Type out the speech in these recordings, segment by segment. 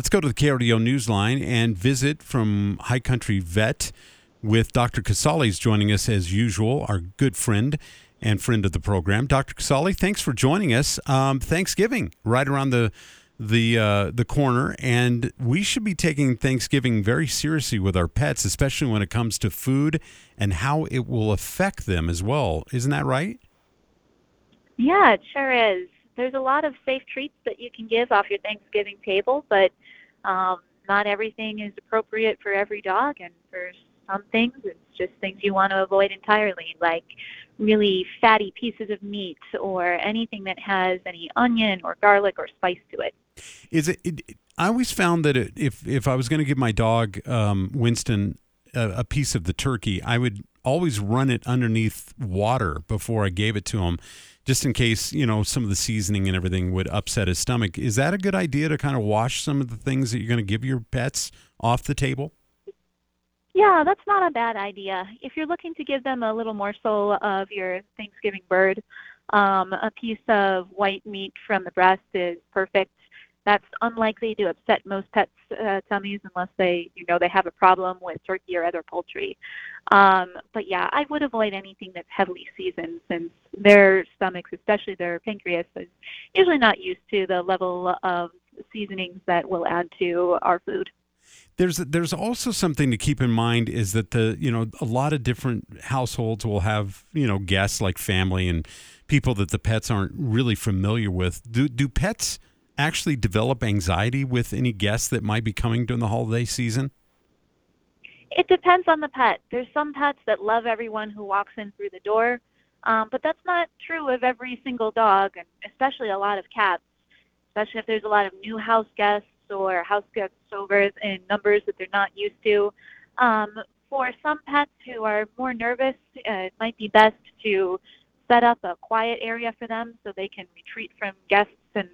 Let's go to the KRDO Newsline and visit from High Country Vet with Dr. Casale joining us as usual, our good friend and friend of the program. Dr. Casale, thanks for joining us. Um, Thanksgiving right around the the uh, the corner, and we should be taking Thanksgiving very seriously with our pets, especially when it comes to food and how it will affect them as well. Isn't that right? Yeah, it sure is. There's a lot of safe treats that you can give off your Thanksgiving table, but um, not everything is appropriate for every dog, and for some things, it's just things you want to avoid entirely, like really fatty pieces of meat or anything that has any onion or garlic or spice to it. Is it? it I always found that it, if if I was going to give my dog um, Winston a, a piece of the turkey, I would always run it underneath water before I gave it to him, just in case you know some of the seasoning and everything would upset his stomach. Is that a good idea to kind of wash some of the things that you're going to give your pets off the table? Yeah, that's not a bad idea. If you're looking to give them a little morsel of your Thanksgiving bird, um, a piece of white meat from the breast is perfect. That's unlikely to upset most pets' uh, tummies unless they, you know, they have a problem with turkey or other poultry. Um, but yeah, I would avoid anything that's heavily seasoned since their stomachs, especially their pancreas, is usually not used to the level of seasonings that we'll add to our food. There's there's also something to keep in mind is that the you know a lot of different households will have you know guests like family and people that the pets aren't really familiar with. Do do pets actually develop anxiety with any guests that might be coming during the holiday season? It depends on the pet. There's some pets that love everyone who walks in through the door, um, but that's not true of every single dog, and especially a lot of cats. Especially if there's a lot of new house guests or house guest overs in numbers that they're not used to. Um, for some pets who are more nervous, uh, it might be best to set up a quiet area for them so they can retreat from guests and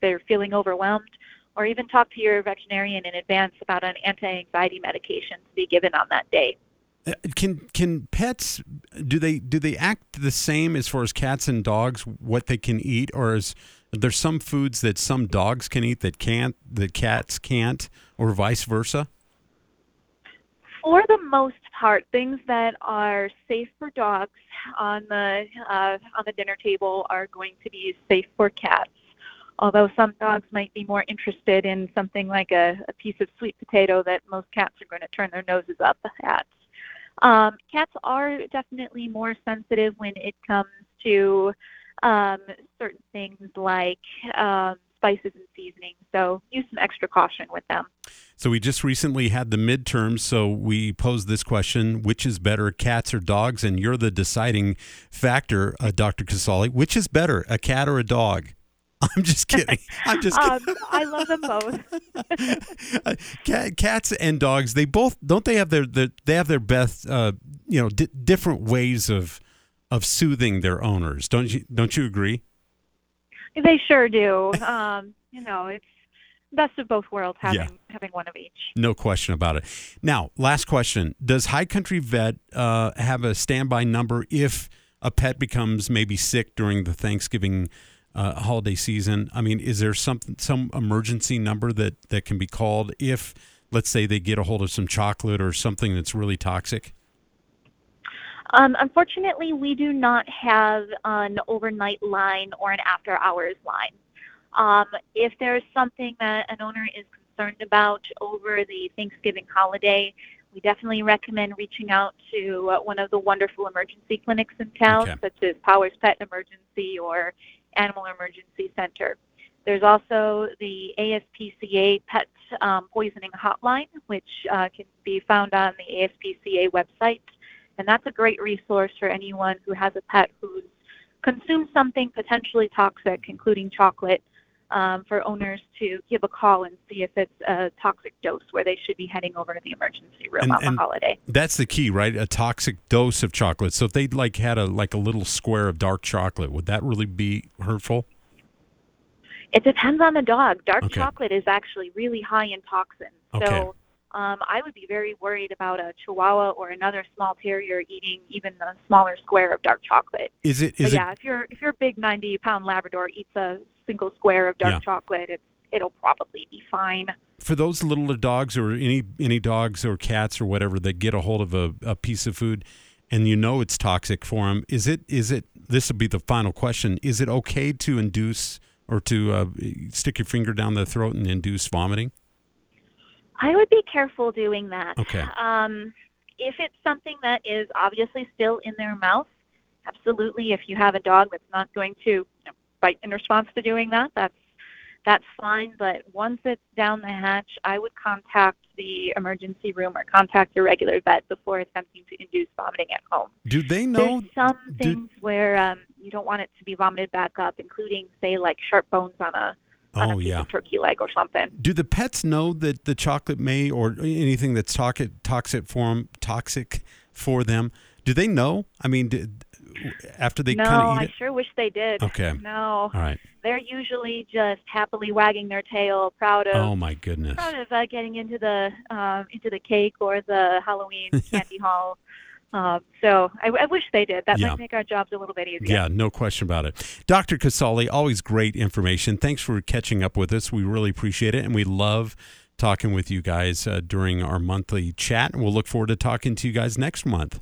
they're feeling overwhelmed, or even talk to your veterinarian in advance about an anti-anxiety medication to be given on that day. Uh, can can pets do they do they act the same as far as cats and dogs what they can eat, or is there some foods that some dogs can eat that can't, that cats can't, or vice versa? For the most part, things that are safe for dogs on the uh, on the dinner table are going to be safe for cats. Although some dogs might be more interested in something like a, a piece of sweet potato that most cats are going to turn their noses up at. Um, cats are definitely more sensitive when it comes to um, certain things like um, spices and seasonings. So use some extra caution with them. So we just recently had the midterms. So we posed this question: Which is better, cats or dogs? And you're the deciding factor, uh, Dr. Casali. Which is better, a cat or a dog? I'm just kidding. I'm just kidding. um, I love them both. Uh, cat, cats and dogs, they both don't they have their, their they have their best uh, you know d- different ways of of soothing their owners. Don't you don't you agree? They sure do. Um, you know, it's best of both worlds having yeah. having one of each. No question about it. Now, last question: Does High Country Vet uh, have a standby number if a pet becomes maybe sick during the Thanksgiving uh, holiday season? I mean, is there some some emergency number that that can be called if, let's say, they get a hold of some chocolate or something that's really toxic? Um, unfortunately, we do not have an overnight line or an after hours line. Um, if there's something that an owner is concerned about over the Thanksgiving holiday, we definitely recommend reaching out to uh, one of the wonderful emergency clinics in town, okay. such as Powers Pet Emergency or Animal Emergency Center. There's also the ASPCA Pet um, Poisoning Hotline, which uh, can be found on the ASPCA website. And that's a great resource for anyone who has a pet who's consumed something potentially toxic, including chocolate, um, for owners to give a call and see if it's a toxic dose where they should be heading over to the emergency room and, on the holiday. That's the key, right? A toxic dose of chocolate. So if they'd like had a like a little square of dark chocolate, would that really be hurtful? It depends on the dog. Dark okay. chocolate is actually really high in toxins. Okay. So um, I would be very worried about a Chihuahua or another small terrier eating even a smaller square of dark chocolate. Is it? Is but yeah, if your if your big ninety pound Labrador eats a single square of dark yeah. chocolate, it's it'll probably be fine. For those little dogs or any any dogs or cats or whatever that get a hold of a, a piece of food and you know it's toxic for them, is it is it this will be the final question, is it okay to induce or to uh, stick your finger down the throat and induce vomiting? I would be careful doing that. Okay. Um, if it's something that is obviously still in their mouth, absolutely. If you have a dog that's not going to bite in response to doing that, that's that's fine. But once it's down the hatch, I would contact the emergency room or contact your regular vet before attempting to induce vomiting at home. Do they know? There's some do- things where um, you don't want it to be vomited back up, including, say, like sharp bones on a on a Oh piece yeah. of turkey leg or something. Do the pets know that the chocolate may or anything that's toxic toxic for them toxic for them? Do they know? I mean, did, after they no, kind of I eat it. sure wish they did. Okay. No, All right. they're usually just happily wagging their tail, proud of Oh my goodness. proud of uh, getting into the um, into the cake or the Halloween candy haul. Um, so I, I wish they did. That Yeah. might make our jobs a little bit easier. Yeah, no question about it. Dr. Casali, always great information. Thanks for catching up with us. We really appreciate it, and we love talking with you guys uh, during our monthly chat. And we'll look forward to talking to you guys next month.